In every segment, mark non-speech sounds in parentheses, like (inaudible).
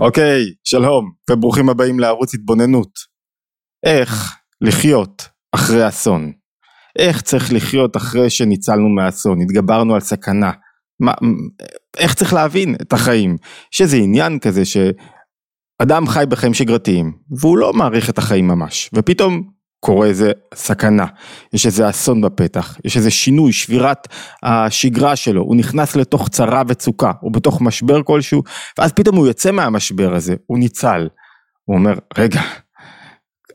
אוקיי, שלום, וברוכים הבאים לערוץ התבוננות. איך לחיות אחרי אסון? איך צריך לחיות אחרי שניצלנו מהאסון, התגברנו על סכנה? מה, איך צריך להבין את החיים? יש איזה עניין כזה שאדם חי בחיים שגרתיים, והוא לא מעריך את החיים ממש, ופתאום קורה איזה סכנה, יש איזה אסון בפתח, יש איזה שינוי, שבירת השגרה שלו, הוא נכנס לתוך צרה וצוקה, הוא בתוך משבר כלשהו, ואז פתאום הוא יוצא מהמשבר הזה, הוא ניצל. הוא אומר, רגע,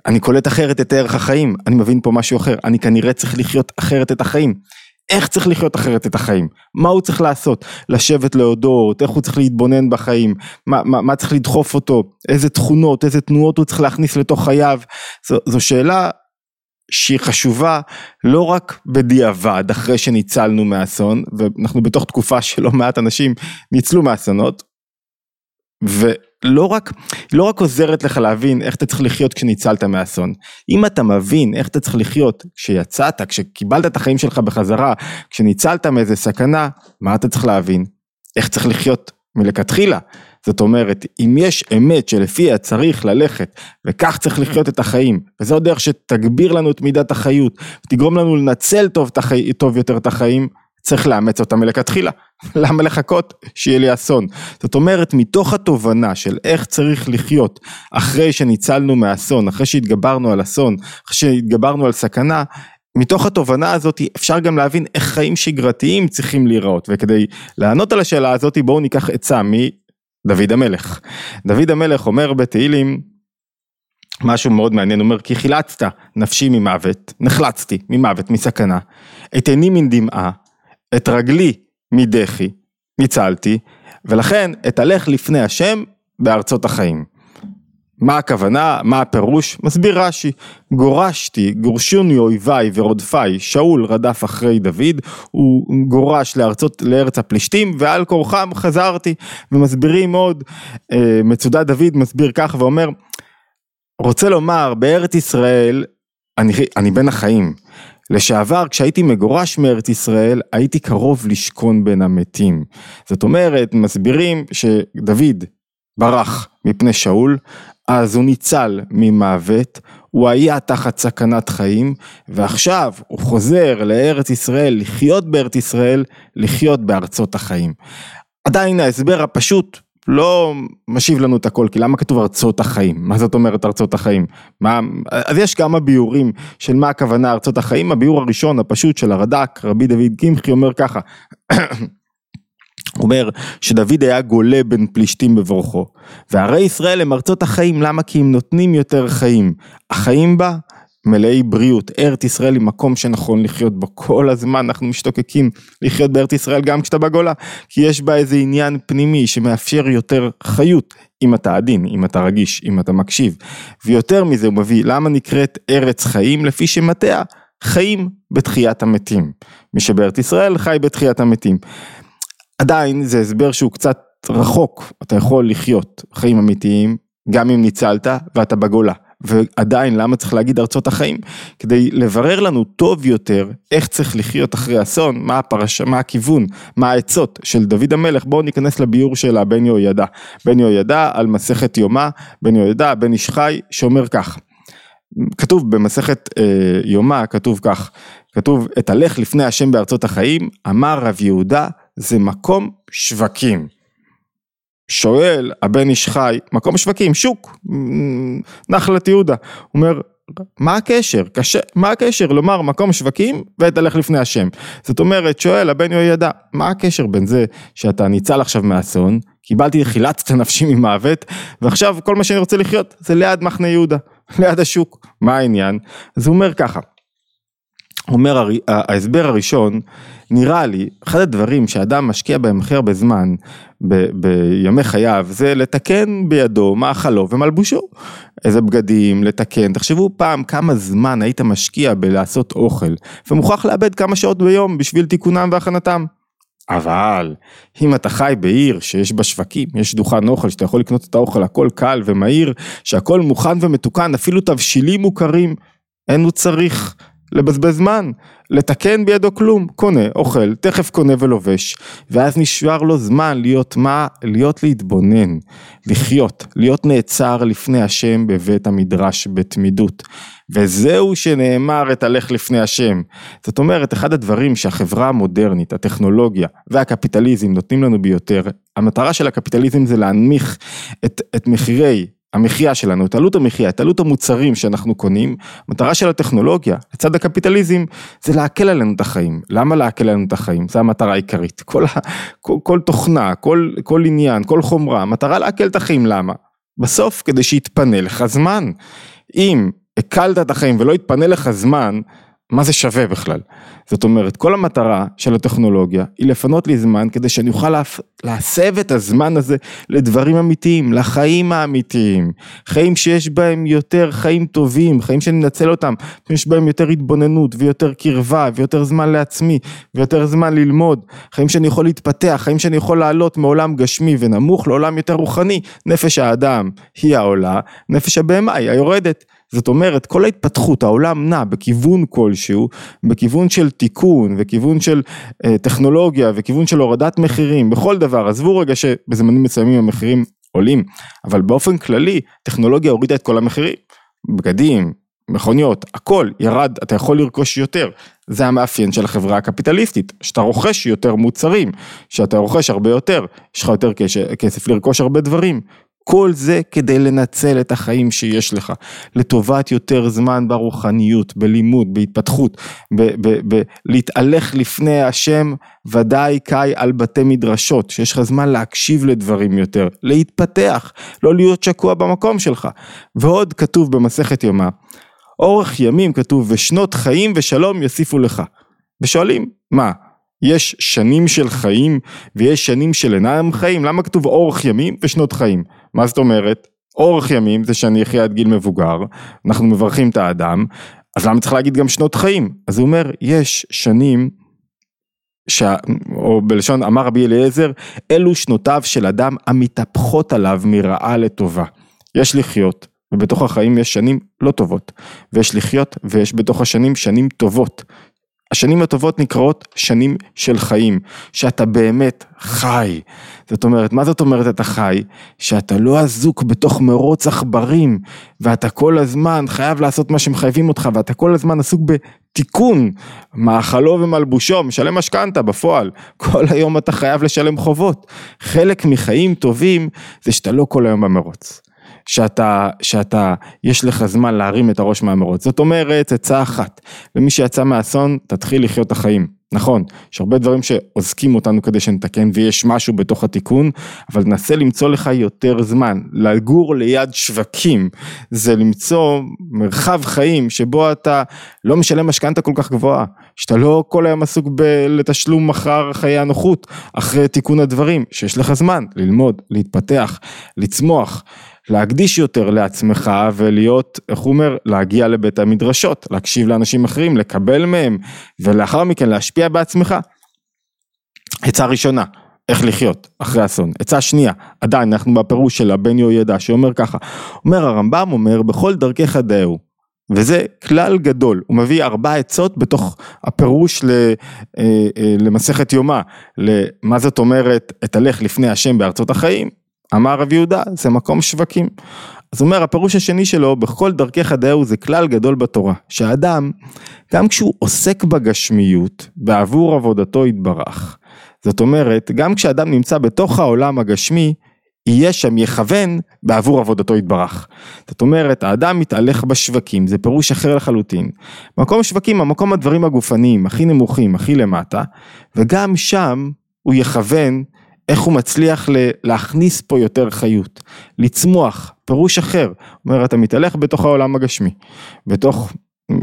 אני קולט אחרת את ערך החיים, אני מבין פה משהו אחר, אני כנראה צריך לחיות אחרת את החיים. איך צריך לחיות אחרת את החיים, מה הוא צריך לעשות, לשבת להודות, איך הוא צריך להתבונן בחיים, מה, מה, מה צריך לדחוף אותו, איזה תכונות, איזה תנועות הוא צריך להכניס לתוך חייו, זו, זו שאלה שהיא חשובה לא רק בדיעבד אחרי שניצלנו מאסון ואנחנו בתוך תקופה שלא מעט אנשים ניצלו מאסונות ולא רק, לא רק עוזרת לך להבין איך אתה צריך לחיות כשניצלת מאסון, אם אתה מבין איך אתה צריך לחיות כשיצאת, כשקיבלת את החיים שלך בחזרה, כשניצלת מאיזה סכנה, מה אתה צריך להבין? איך צריך לחיות מלכתחילה. זאת אומרת, אם יש אמת שלפיה צריך ללכת, וכך צריך לחיות את החיים, וזו דרך שתגביר לנו את מידת החיות, ותגרום לנו לנצל טוב, החי... טוב יותר את החיים, צריך לאמץ אותה מלכתחילה. (laughs) למה לחכות שיהיה לי אסון? זאת אומרת, מתוך התובנה של איך צריך לחיות אחרי שניצלנו מאסון, אחרי שהתגברנו על אסון, אחרי שהתגברנו על סכנה, מתוך התובנה הזאת אפשר גם להבין איך חיים שגרתיים צריכים להיראות וכדי לענות על השאלה הזאת בואו ניקח עצה מדוד המלך. דוד המלך אומר בתהילים משהו מאוד מעניין, הוא אומר כי חילצת נפשי ממוות, נחלצתי ממוות, מסכנה, את עיני מן דמעה, את רגלי מדחי, ניצלתי, ולכן אתהלך לפני השם בארצות החיים. מה הכוונה, מה הפירוש? מסביר רש"י, גורשתי, גורשוני אויביי ורודפיי, שאול רדף אחרי דוד, הוא גורש לארצות, לארץ הפלישתים ועל כורחם חזרתי, ומסבירים עוד, אה, מצודת דוד מסביר כך ואומר, רוצה לומר בארץ ישראל אני, אני בין החיים, לשעבר כשהייתי מגורש מארץ ישראל הייתי קרוב לשכון בין המתים. זאת אומרת מסבירים שדוד ברח מפני שאול אז הוא ניצל ממוות, הוא היה תחת סכנת חיים, ועכשיו הוא חוזר לארץ ישראל, לחיות בארץ ישראל, לחיות בארצות החיים. עדיין ההסבר הפשוט לא משיב לנו את הכל, כי למה כתוב ארצות החיים? מה זאת אומרת ארצות החיים? מה, אז יש כמה ביורים של מה הכוונה ארצות החיים, הביור הראשון הפשוט של הרד"ק, רבי דוד קמחי אומר ככה, (coughs) אומר שדוד היה גולה בין פלישתים בבורחו, וערי ישראל הם ארצות החיים, למה? כי הם נותנים יותר חיים, החיים בה מלאי בריאות, ארץ ישראל היא מקום שנכון לחיות בו, כל הזמן אנחנו משתוקקים לחיות בארץ ישראל גם כשאתה בגולה, כי יש בה איזה עניין פנימי שמאפשר יותר חיות, אם אתה עדין, אם אתה רגיש, אם אתה מקשיב, ויותר מזה הוא מביא, למה נקראת ארץ חיים? לפי שמטה חיים בתחיית המתים, מי שבארץ ישראל חי בתחיית המתים. עדיין זה הסבר שהוא קצת רחוק, אתה יכול לחיות חיים אמיתיים גם אם ניצלת ואתה בגולה. ועדיין למה צריך להגיד ארצות החיים? כדי לברר לנו טוב יותר איך צריך לחיות אחרי אסון, מה הפרשה, מה הכיוון, מה העצות של דוד המלך, בואו ניכנס לביור של הבן יהוידע. בן יהוידע על מסכת יומא, בן יהוידע, בן איש חי, שאומר כך, כתוב במסכת אה, יומא, כתוב כך, כתוב, את הלך לפני השם בארצות החיים, אמר רב יהודה, זה מקום שווקים. שואל הבן איש חי, מקום שווקים, שוק, נחלת יהודה, הוא אומר, מה הקשר? קשה, מה הקשר לומר מקום שווקים ותלך לפני השם? זאת אומרת, שואל הבן יהוידע, מה הקשר בין זה שאתה ניצל עכשיו מאסון, קיבלתי, חילצת נפשי ממוות, ועכשיו כל מה שאני רוצה לחיות זה ליד מחנה יהודה, ליד השוק, מה העניין? אז הוא אומר ככה, אומר ההסבר הראשון נראה לי אחד הדברים שאדם משקיע בהם הכי הרבה זמן ב, בימי חייו זה לתקן בידו מאכלו ומלבושו איזה בגדים לתקן. תחשבו פעם כמה זמן היית משקיע בלעשות אוכל ומוכרח לאבד כמה שעות ביום בשביל תיקונם והכנתם. אבל אם אתה חי בעיר שיש בה שווקים, יש דוכן אוכל שאתה יכול לקנות את האוכל הכל קל ומהיר, שהכל מוכן ומתוקן, אפילו תבשילים מוכרים, אין הוא צריך לבזבז זמן, לתקן בידו כלום, קונה, אוכל, תכף קונה ולובש, ואז נשאר לו זמן להיות מה? להיות להתבונן, לחיות, להיות נעצר לפני השם בבית המדרש בתמידות. וזהו שנאמר את הלך לפני השם. זאת אומרת, אחד הדברים שהחברה המודרנית, הטכנולוגיה והקפיטליזם נותנים לנו ביותר, המטרה של הקפיטליזם זה להנמיך את, את מחירי המחיה שלנו, את עלות המחיה, את עלות המוצרים שאנחנו קונים, מטרה של הטכנולוגיה, לצד הקפיטליזם, זה להקל עלינו את החיים. למה להקל עלינו את החיים? זו המטרה העיקרית. כל, כל, כל תוכנה, כל, כל עניין, כל חומרה, מטרה להקל את החיים, למה? בסוף, כדי שיתפנה לך זמן. אם הקלת את החיים ולא יתפנה לך זמן, מה זה שווה בכלל? זאת אומרת, כל המטרה של הטכנולוגיה היא לפנות לי זמן כדי שאני אוכל להסב את הזמן הזה לדברים אמיתיים, לחיים האמיתיים, חיים שיש בהם יותר חיים טובים, חיים שאני מנצל אותם, שיש בהם יותר התבוננות ויותר קרבה ויותר זמן לעצמי ויותר זמן ללמוד, חיים שאני יכול להתפתח, חיים שאני יכול לעלות מעולם גשמי ונמוך לעולם יותר רוחני, נפש האדם היא העולה, נפש הבהמה היא היורדת. זאת אומרת, כל ההתפתחות, העולם נע בכיוון כלשהו, בכיוון של תיקון וכיוון של אה, טכנולוגיה וכיוון של הורדת מחירים, בכל דבר, עזבו רגע שבזמנים מסוימים המחירים עולים, אבל באופן כללי, טכנולוגיה הורידה את כל המחירים, בגדים, מכוניות, הכל ירד, אתה יכול לרכוש יותר, זה המאפיין של החברה הקפיטליסטית, שאתה רוכש יותר מוצרים, שאתה רוכש הרבה יותר, יש לך יותר כסף לרכוש הרבה דברים, כל זה כדי לנצל את החיים שיש לך, לטובת יותר זמן ברוחניות, בלימוד, בהתפתחות, להתהלך לפני השם, ודאי קאי על בתי מדרשות, שיש לך זמן להקשיב לדברים יותר, להתפתח, לא להיות שקוע במקום שלך. ועוד כתוב במסכת יומא, אורך ימים כתוב ושנות חיים ושלום יוסיפו לך. ושואלים, מה, יש שנים של חיים ויש שנים של אינם חיים, למה כתוב אורך ימים ושנות חיים? מה זאת אומרת? אורך ימים זה שאני אחיה עד גיל מבוגר, אנחנו מברכים את האדם, אז למה צריך להגיד גם שנות חיים? אז הוא אומר, יש שנים, ש... או בלשון אמר רבי אליעזר, אלו שנותיו של אדם המתהפכות עליו מרעה לטובה. יש לחיות, ובתוך החיים יש שנים לא טובות, ויש לחיות, ויש בתוך השנים שנים טובות, השנים הטובות נקראות שנים של חיים, שאתה באמת חי. זאת אומרת, מה זאת אומרת אתה חי? שאתה לא אזוק בתוך מרוץ עכברים, ואתה כל הזמן חייב לעשות מה שמחייבים אותך, ואתה כל הזמן עסוק בתיקון מאכלו ומלבושו, משלם משכנתה בפועל. כל היום אתה חייב לשלם חובות. חלק מחיים טובים זה שאתה לא כל היום במרוץ. שאתה, שאתה, יש לך זמן להרים את הראש מהמרוץ. זאת אומרת, עצה אחת, למי שיצא מהאסון, תתחיל לחיות את החיים. נכון, יש הרבה דברים שעוזקים אותנו כדי שנתקן ויש משהו בתוך התיקון, אבל נסה למצוא לך יותר זמן. לגור ליד שווקים זה למצוא מרחב חיים שבו אתה לא משלם משכנתה כל כך גבוהה, שאתה לא כל היום עסוק ב- לתשלום מחר חיי הנוחות, אחרי תיקון הדברים, שיש לך זמן ללמוד, להתפתח, לצמוח. להקדיש יותר לעצמך ולהיות, איך הוא אומר, להגיע לבית המדרשות, להקשיב לאנשים אחרים, לקבל מהם, ולאחר מכן להשפיע בעצמך. עצה ראשונה, איך לחיות אחרי אסון. עצה שנייה, עדיין אנחנו בפירוש של הבן יהוידע שאומר ככה, אומר הרמב"ם אומר בכל דרכך דאהו, וזה כלל גדול, הוא מביא ארבע עצות בתוך הפירוש אה, אה, למסכת יומא, למה זאת אומרת, אתהלך לפני השם בארצות החיים, אמר רב יהודה, זה מקום שווקים. אז הוא אומר, הפירוש השני שלו, בכל דרכך דאהו זה כלל גדול בתורה, שהאדם, גם כשהוא עוסק בגשמיות, בעבור עבודתו יתברך, זאת אומרת, גם כשאדם נמצא בתוך העולם הגשמי, יהיה שם יכוון בעבור עבודתו יתברך. זאת אומרת, האדם מתהלך בשווקים, זה פירוש אחר לחלוטין. מקום שווקים, המקום הדברים הגופניים, הכי נמוכים, הכי למטה, וגם שם הוא יכוון איך הוא מצליח להכניס פה יותר חיות, לצמוח, פירוש אחר, אומר אתה מתהלך בתוך העולם הגשמי, בתוך,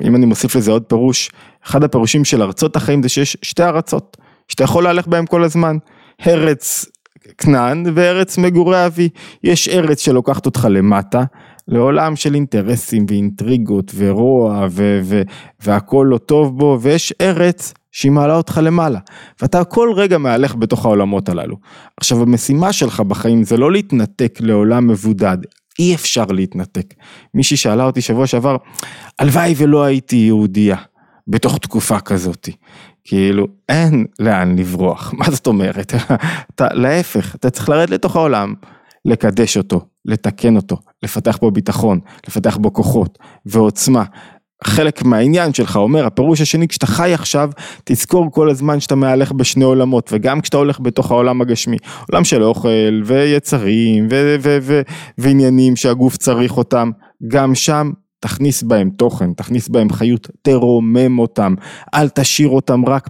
אם אני מוסיף לזה עוד פירוש, אחד הפירושים של ארצות החיים זה שיש שתי ארצות, שאתה יכול להלך בהם כל הזמן, ארץ כנען וארץ מגורי אבי, יש ארץ שלוקחת אותך למטה, לעולם של אינטרסים ואינטריגות ורוע ו- ו- והכל לא טוב בו, ויש ארץ שהיא מעלה אותך למעלה, ואתה כל רגע מהלך בתוך העולמות הללו. עכשיו המשימה שלך בחיים זה לא להתנתק לעולם מבודד, אי אפשר להתנתק. מישהי שאלה אותי שבוע שעבר, הלוואי ולא הייתי יהודייה. בתוך תקופה כזאת. כאילו, אין לאן לברוח, (laughs) מה זאת אומרת? (laughs) אתה, להפך, אתה צריך לרדת לתוך העולם, לקדש אותו, לתקן אותו, לפתח בו ביטחון, לפתח בו כוחות ועוצמה. חלק מהעניין שלך אומר, הפירוש השני, כשאתה חי עכשיו, תזכור כל הזמן שאתה מהלך בשני עולמות, וגם כשאתה הולך בתוך העולם הגשמי, עולם של אוכל, ויצרים, ו- ו- ו- ועניינים שהגוף צריך אותם, גם שם תכניס בהם תוכן, תכניס בהם חיות, תרומם אותם, אל תשאיר אותם רק,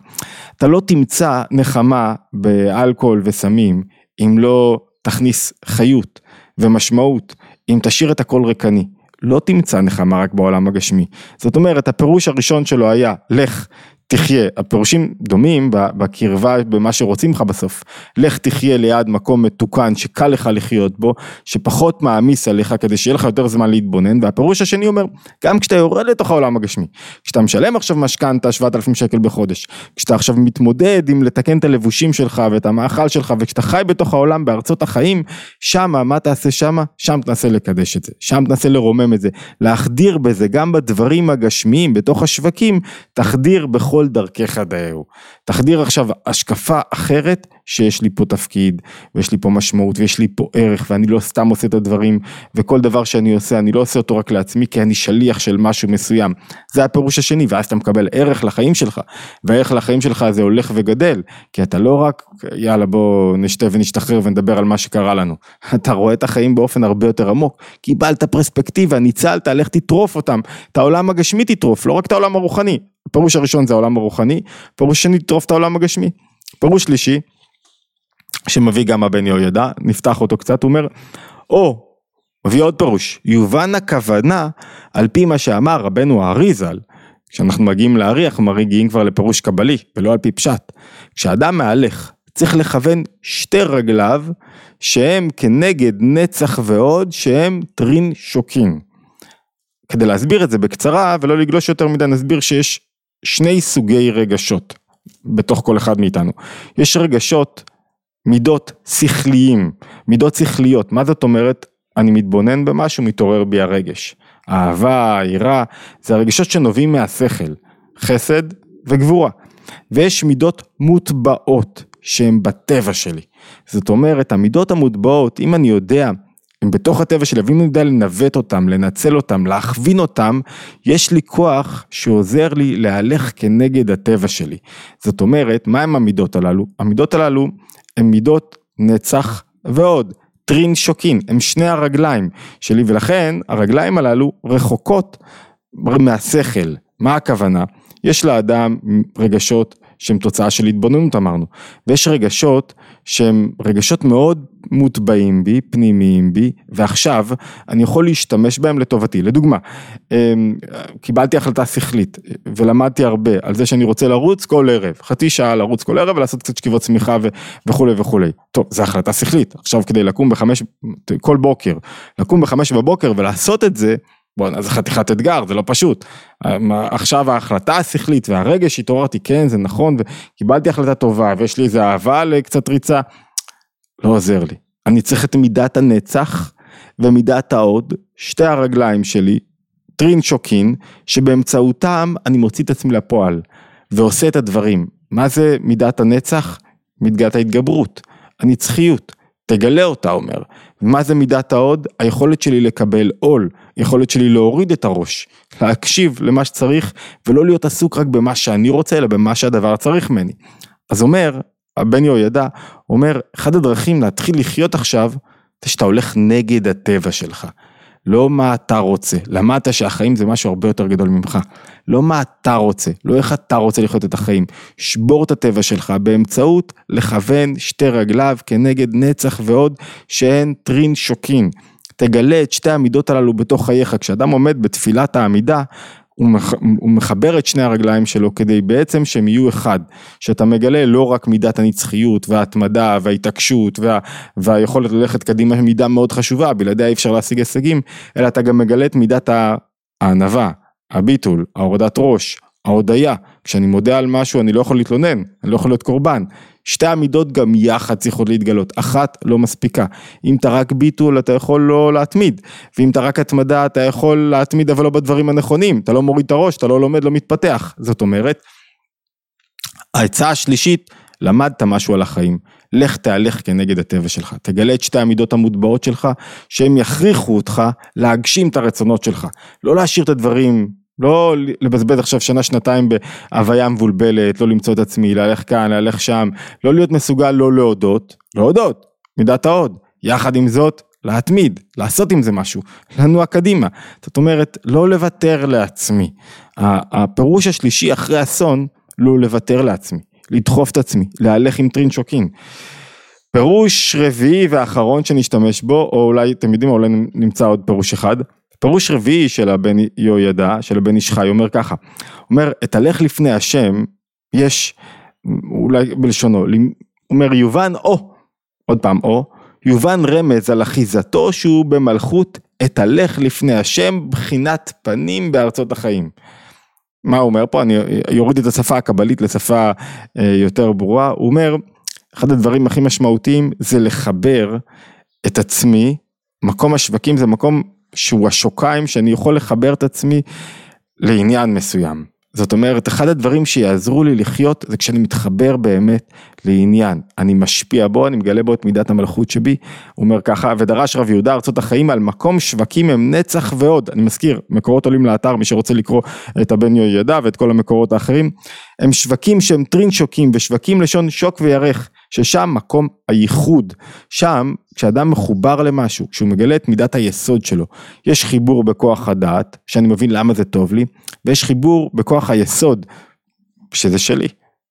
אתה לא תמצא נחמה באלכוהול וסמים, אם לא תכניס חיות ומשמעות, אם תשאיר את הכל ריקני. לא תמצא נחמה רק בעולם הגשמי. זאת אומרת, הפירוש הראשון שלו היה, לך תחיה, הפירושים דומים בקרבה במה שרוצים לך בסוף, לך תחיה ליד מקום מתוקן שקל לך לחיות בו, שפחות מעמיס עליך כדי שיהיה לך יותר זמן להתבונן, והפירוש השני אומר, גם כשאתה יורד לתוך העולם הגשמי, כשאתה משלם עכשיו משכנתה 7,000 שקל בחודש, כשאתה עכשיו מתמודד עם לתקן את הלבושים שלך ואת המאכל שלך, וכשאתה חי בתוך העולם בארצות החיים, שמה, מה תעשה שמה? שם תנסה לקדש את זה, שם תנסה לרומם את זה, להחדיר בזה, גם בדברים הגשמיים, בתוך השווקים, תחדיר בכל כל דרכיך דאהו. תחדיר עכשיו השקפה אחרת שיש לי פה תפקיד ויש לי פה משמעות ויש לי פה ערך ואני לא סתם עושה את הדברים וכל דבר שאני עושה אני לא עושה אותו רק לעצמי כי אני שליח של משהו מסוים. זה הפירוש השני ואז אתה מקבל ערך לחיים שלך והערך לחיים שלך זה הולך וגדל כי אתה לא רק יאללה בוא נשתה ונשתחרר ונדבר על מה שקרה לנו. (laughs) אתה רואה את החיים באופן הרבה יותר עמוק. קיבלת פרספקטיבה, ניצלת, לך תטרוף אותם. את העולם הגשמי תטרוף, לא רק את העולם הרוחני. הפירוש הראשון זה העולם הרוחני, פירוש שני לטרוף את העולם הגשמי. פירוש שלישי, שמביא גם הבן יהוידע, נפתח אותו קצת, הוא אומר, או, מביא עוד פירוש, יובן הכוונה על פי מה שאמר רבנו האריזל, כשאנחנו מגיעים לארי אנחנו מגיעים כבר לפירוש קבלי ולא על פי פשט. כשאדם מהלך צריך לכוון שתי רגליו שהם כנגד נצח ועוד שהם טרין שוקין. כדי להסביר את זה בקצרה ולא לגלוש יותר מדי נסביר שיש שני סוגי רגשות בתוך כל אחד מאיתנו. יש רגשות, מידות שכליים, מידות שכליות, מה זאת אומרת? אני מתבונן במשהו, מתעורר בי הרגש. אהבה, יראה, זה הרגשות שנובעים מהשכל, חסד וגבורה. ויש מידות מוטבעות שהן בטבע שלי. זאת אומרת, המידות המוטבעות, אם אני יודע הם בתוך הטבע שלי, ואם אני יודע לנווט אותם, לנצל אותם, להכווין אותם, יש לי כוח שעוזר לי להלך כנגד הטבע שלי. זאת אומרת, מה הם המידות הללו? המידות הללו הן מידות נצח ועוד. טרין שוקין, הם שני הרגליים שלי, ולכן הרגליים הללו רחוקות מהשכל. מה הכוונה? יש לאדם רגשות שהם תוצאה של התבוננות אמרנו, ויש רגשות שהם רגשות מאוד מוטבעים בי, פנימיים בי, ועכשיו אני יכול להשתמש בהם לטובתי. לדוגמה, אמ, קיבלתי החלטה שכלית ולמדתי הרבה על זה שאני רוצה לרוץ כל ערב, חצי שעה לרוץ כל ערב ולעשות קצת שכיבות צמיחה וכולי וכולי. טוב, זו החלטה שכלית, עכשיו כדי לקום בחמש, כל בוקר, לקום בחמש בבוקר ולעשות את זה, בואנה זה חתיכת אתגר זה לא פשוט עכשיו ההחלטה השכלית והרגש התעוררתי כן זה נכון וקיבלתי החלטה טובה ויש לי איזה אהבה לקצת ריצה לא עוזר לי אני צריך את מידת הנצח ומידת ההוד שתי הרגליים שלי טרין שוקין שבאמצעותם אני מוציא את עצמי לפועל ועושה את הדברים מה זה מידת הנצח? מידת ההתגברות הנצחיות תגלה אותה אומר. מה זה מידת ההוד? היכולת שלי לקבל עול, יכולת שלי להוריד את הראש, להקשיב למה שצריך ולא להיות עסוק רק במה שאני רוצה אלא במה שהדבר צריך ממני. אז אומר, הבן יהוידע, אומר, אחד הדרכים להתחיל לחיות עכשיו, זה שאתה הולך נגד הטבע שלך. לא מה אתה רוצה, למדת שהחיים זה משהו הרבה יותר גדול ממך. לא מה אתה רוצה, לא איך אתה רוצה לחיות את החיים. שבור את הטבע שלך באמצעות לכוון שתי רגליו כנגד נצח ועוד שהן טרין שוקין. תגלה את שתי המידות הללו בתוך חייך. כשאדם עומד בתפילת העמידה, הוא, מח, הוא מחבר את שני הרגליים שלו כדי בעצם שהם יהיו אחד, שאתה מגלה לא רק מידת הנצחיות וההתמדה וההתעקשות וה, והיכולת ללכת קדימה מידה מאוד חשובה, בלעדיה אי אפשר להשיג הישגים, אלא אתה גם מגלה את מידת הענווה, הביטול, ההורדת ראש, ההודיה, כשאני מודה על משהו אני לא יכול להתלונן, אני לא יכול להיות קורבן, שתי המידות גם יחד צריכות להתגלות, אחת לא מספיקה. אם אתה רק ביטול אתה יכול לא להתמיד, ואם אתה רק התמדה אתה יכול להתמיד אבל לא בדברים הנכונים, אתה לא מוריד את הראש, אתה לא לומד, לא מתפתח. זאת אומרת, העצה השלישית, למדת משהו על החיים, לך תהלך כנגד הטבע שלך, תגלה את שתי המידות המוטבעות שלך, שהם יכריחו אותך להגשים את הרצונות שלך, לא להשאיר את הדברים, לא לבזבז עכשיו שנה שנתיים בהוויה מבולבלת, לא למצוא את עצמי, להלך כאן, להלך שם, לא להיות מסוגל לא להודות, להודות, מידת ההוד, יחד עם זאת, להתמיד, לעשות עם זה משהו, לנוע קדימה, זאת אומרת, לא לוותר לעצמי, הפירוש השלישי אחרי אסון, לא לוותר לעצמי. לדחוף את עצמי, להלך עם טרינצ'וקין. פירוש רביעי ואחרון שנשתמש בו, או אולי אתם יודעים, אולי נמצא עוד פירוש אחד. פירוש רביעי של הבן יהוידע, של הבן איש חי, אומר ככה, אומר, את הלך לפני השם, יש, אולי בלשונו, אומר יובן או, עוד פעם או, יובן רמז על אחיזתו שהוא במלכות את הלך לפני השם בחינת פנים בארצות החיים. מה הוא אומר פה, אני יוריד את השפה הקבלית לשפה אה, יותר ברורה, הוא אומר, אחד הדברים הכי משמעותיים זה לחבר את עצמי, מקום השווקים זה מקום שהוא השוקיים שאני יכול לחבר את עצמי לעניין מסוים. זאת אומרת, אחד הדברים שיעזרו לי לחיות זה כשאני מתחבר באמת לעניין. אני משפיע בו, אני מגלה בו את מידת המלכות שבי. הוא אומר ככה, ודרש רב יהודה ארצות החיים על מקום שווקים הם נצח ועוד. אני מזכיר, מקורות עולים לאתר, מי שרוצה לקרוא את הבן יהוידע ואת כל המקורות האחרים. הם שווקים שהם טרינצ'וקים ושווקים לשון שוק וירך. ששם מקום הייחוד, שם כשאדם מחובר למשהו, כשהוא מגלה את מידת היסוד שלו, יש חיבור בכוח הדעת, שאני מבין למה זה טוב לי, ויש חיבור בכוח היסוד, שזה שלי,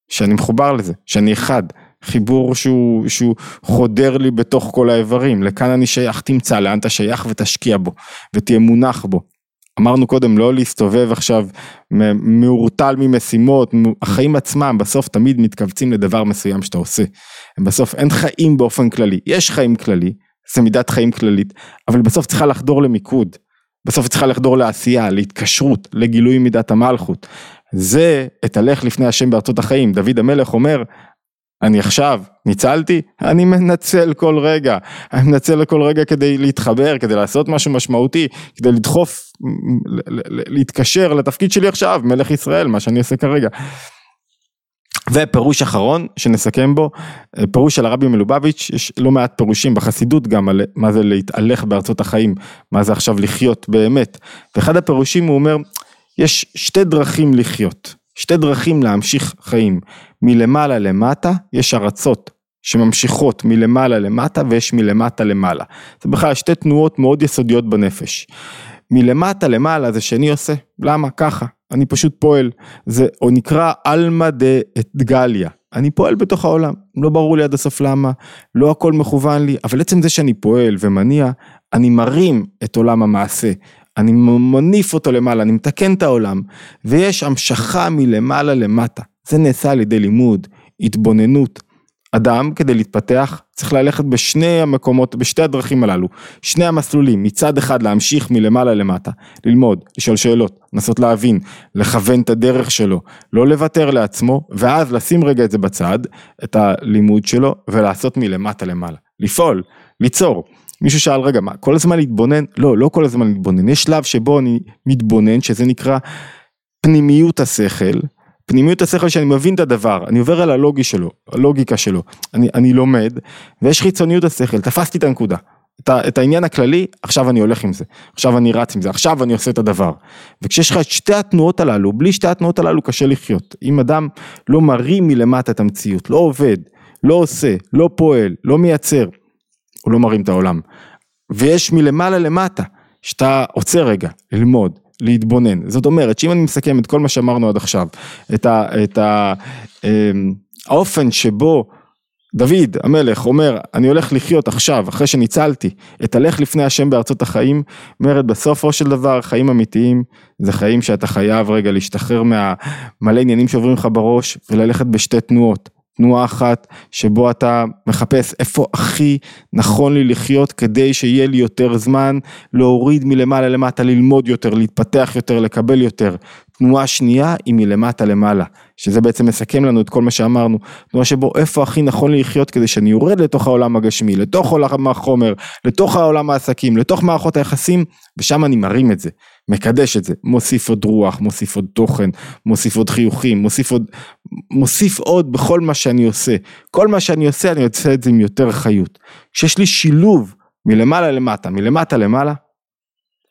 שאני מחובר לזה, שאני אחד, חיבור שהוא, שהוא חודר לי בתוך כל האיברים, לכאן אני שייך, תמצא לאן אתה שייך ותשקיע בו, ותהיה מונח בו. אמרנו קודם לא להסתובב עכשיו מעורטל ממשימות, החיים עצמם בסוף תמיד מתכווצים לדבר מסוים שאתה עושה. בסוף אין חיים באופן כללי, יש חיים כללי, זה מידת חיים כללית, אבל בסוף צריכה לחדור למיקוד, בסוף צריכה לחדור לעשייה, להתקשרות, לגילוי מידת המלכות. זה את הלך לפני השם בארצות החיים, דוד המלך אומר, אני עכשיו ניצלתי, אני מנצל כל רגע, אני מנצל כל רגע כדי להתחבר, כדי לעשות משהו משמעותי, כדי לדחוף, להתקשר לתפקיד שלי עכשיו, מלך ישראל, מה שאני עושה כרגע. ופירוש אחרון שנסכם בו, פירוש של הרבי מלובביץ', יש לא מעט פירושים בחסידות גם על מה זה להתהלך בארצות החיים, מה זה עכשיו לחיות באמת, ואחד הפירושים הוא אומר, יש שתי דרכים לחיות, שתי דרכים להמשיך חיים, מלמעלה למטה יש ארצות שממשיכות מלמעלה למטה ויש מלמטה למעלה, זה בכלל שתי תנועות מאוד יסודיות בנפש, מלמטה למעלה זה שאני עושה, למה? ככה, אני פשוט פועל, זה או נקרא עלמא דאתגליה, אני פועל בתוך העולם, לא ברור לי עד הסוף למה, לא הכל מכוון לי, אבל עצם זה שאני פועל ומניע, אני מרים את עולם המעשה, אני מניף אותו למעלה, אני מתקן את העולם, ויש המשכה מלמעלה למטה, זה נעשה על ידי לימוד, התבוננות. אדם כדי להתפתח צריך ללכת בשני המקומות, בשתי הדרכים הללו, שני המסלולים, מצד אחד להמשיך מלמעלה למטה, ללמוד, לשאול שאלות, לנסות להבין, לכוון את הדרך שלו, לא לוותר לעצמו, ואז לשים רגע את זה בצד, את הלימוד שלו, ולעשות מלמטה למעלה, לפעול, ליצור. מישהו שאל רגע מה כל הזמן להתבונן? לא לא כל הזמן להתבונן. יש שלב שבו אני מתבונן שזה נקרא פנימיות השכל פנימיות השכל שאני מבין את הדבר, אני עובר על הלוגי שלו, הלוגיקה שלו, אני, אני לומד, ויש חיצוניות השכל, תפסתי את הנקודה, את, את העניין הכללי, עכשיו אני הולך עם זה, עכשיו אני רץ עם זה, עכשיו אני עושה את הדבר. וכשיש לך את שתי התנועות הללו, בלי שתי התנועות הללו קשה לחיות. אם אדם לא מרים מלמטה את המציאות, לא עובד, לא עושה, לא פועל, לא מייצר, הוא לא מרים את העולם. ויש מלמעלה למטה, שאתה עוצר רגע, ללמוד, להתבונן. זאת אומרת שאם אני מסכם את כל מה שאמרנו עד עכשיו, את, ה, את ה, אמ, האופן שבו דוד המלך אומר אני הולך לחיות עכשיו אחרי שניצלתי את הלך לפני השם בארצות החיים אומרת בסופו של דבר חיים אמיתיים זה חיים שאתה חייב רגע להשתחרר מהמלא עניינים שעוברים לך בראש וללכת בשתי תנועות תנועה אחת שבו אתה מחפש איפה הכי נכון לי לחיות כדי שיהיה לי יותר זמן להוריד מלמעלה למטה, ללמוד יותר, להתפתח יותר, לקבל יותר. תנועה שנייה היא מלמטה למעלה, שזה בעצם מסכם לנו את כל מה שאמרנו, תנועה שבו איפה הכי נכון לי לחיות כדי שאני יורד לתוך העולם הגשמי, לתוך עולם החומר, לתוך העולם העסקים, לתוך מערכות היחסים, ושם אני מרים את זה, מקדש את זה, מוסיף עוד רוח, מוסיף עוד תוכן, מוסיף עוד חיוכים, מוסיף עוד, מוסיף עוד בכל מה שאני עושה. כל מה שאני עושה, אני עושה את זה עם יותר חיות. כשיש לי שילוב מלמעלה למטה, מלמטה למעלה,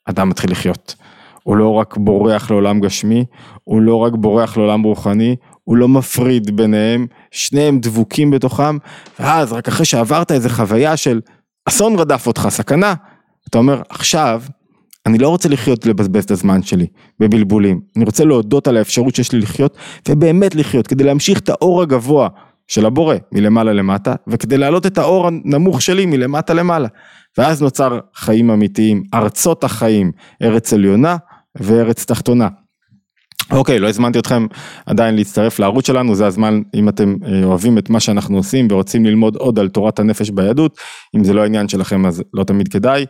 אדם מתחיל לחיות. הוא לא רק בורח לעולם גשמי, הוא לא רק בורח לעולם רוחני, הוא לא מפריד ביניהם, שניהם דבוקים בתוכם, ואז רק אחרי שעברת איזה חוויה של אסון רדף אותך, סכנה, אתה אומר, עכשיו, אני לא רוצה לחיות לבזבז את הזמן שלי בבלבולים, אני רוצה להודות על האפשרות שיש לי לחיות, ובאמת לחיות, כדי להמשיך את האור הגבוה של הבורא מלמעלה למטה, וכדי להעלות את האור הנמוך שלי מלמטה למעלה. ואז נוצר חיים אמיתיים, ארצות החיים, ארץ עליונה וארץ תחתונה. אוקיי, לא הזמנתי אתכם עדיין להצטרף לערוץ שלנו, זה הזמן אם אתם אה, אוהבים את מה שאנחנו עושים ורוצים ללמוד עוד על תורת הנפש ביהדות, אם זה לא העניין שלכם אז לא תמיד כדאי,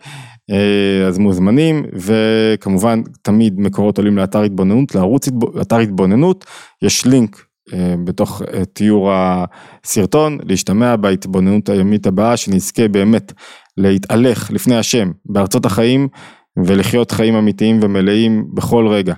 אז מוזמנים, וכמובן תמיד מקורות עולים לאתר התבוננות, לערוץ אתר התבוננות, יש לינק אה, בתוך תיאור הסרטון, להשתמע בהתבוננות היומית הבאה, שנזכה באמת להתהלך לפני השם בארצות החיים ולחיות חיים אמיתיים ומלאים בכל רגע.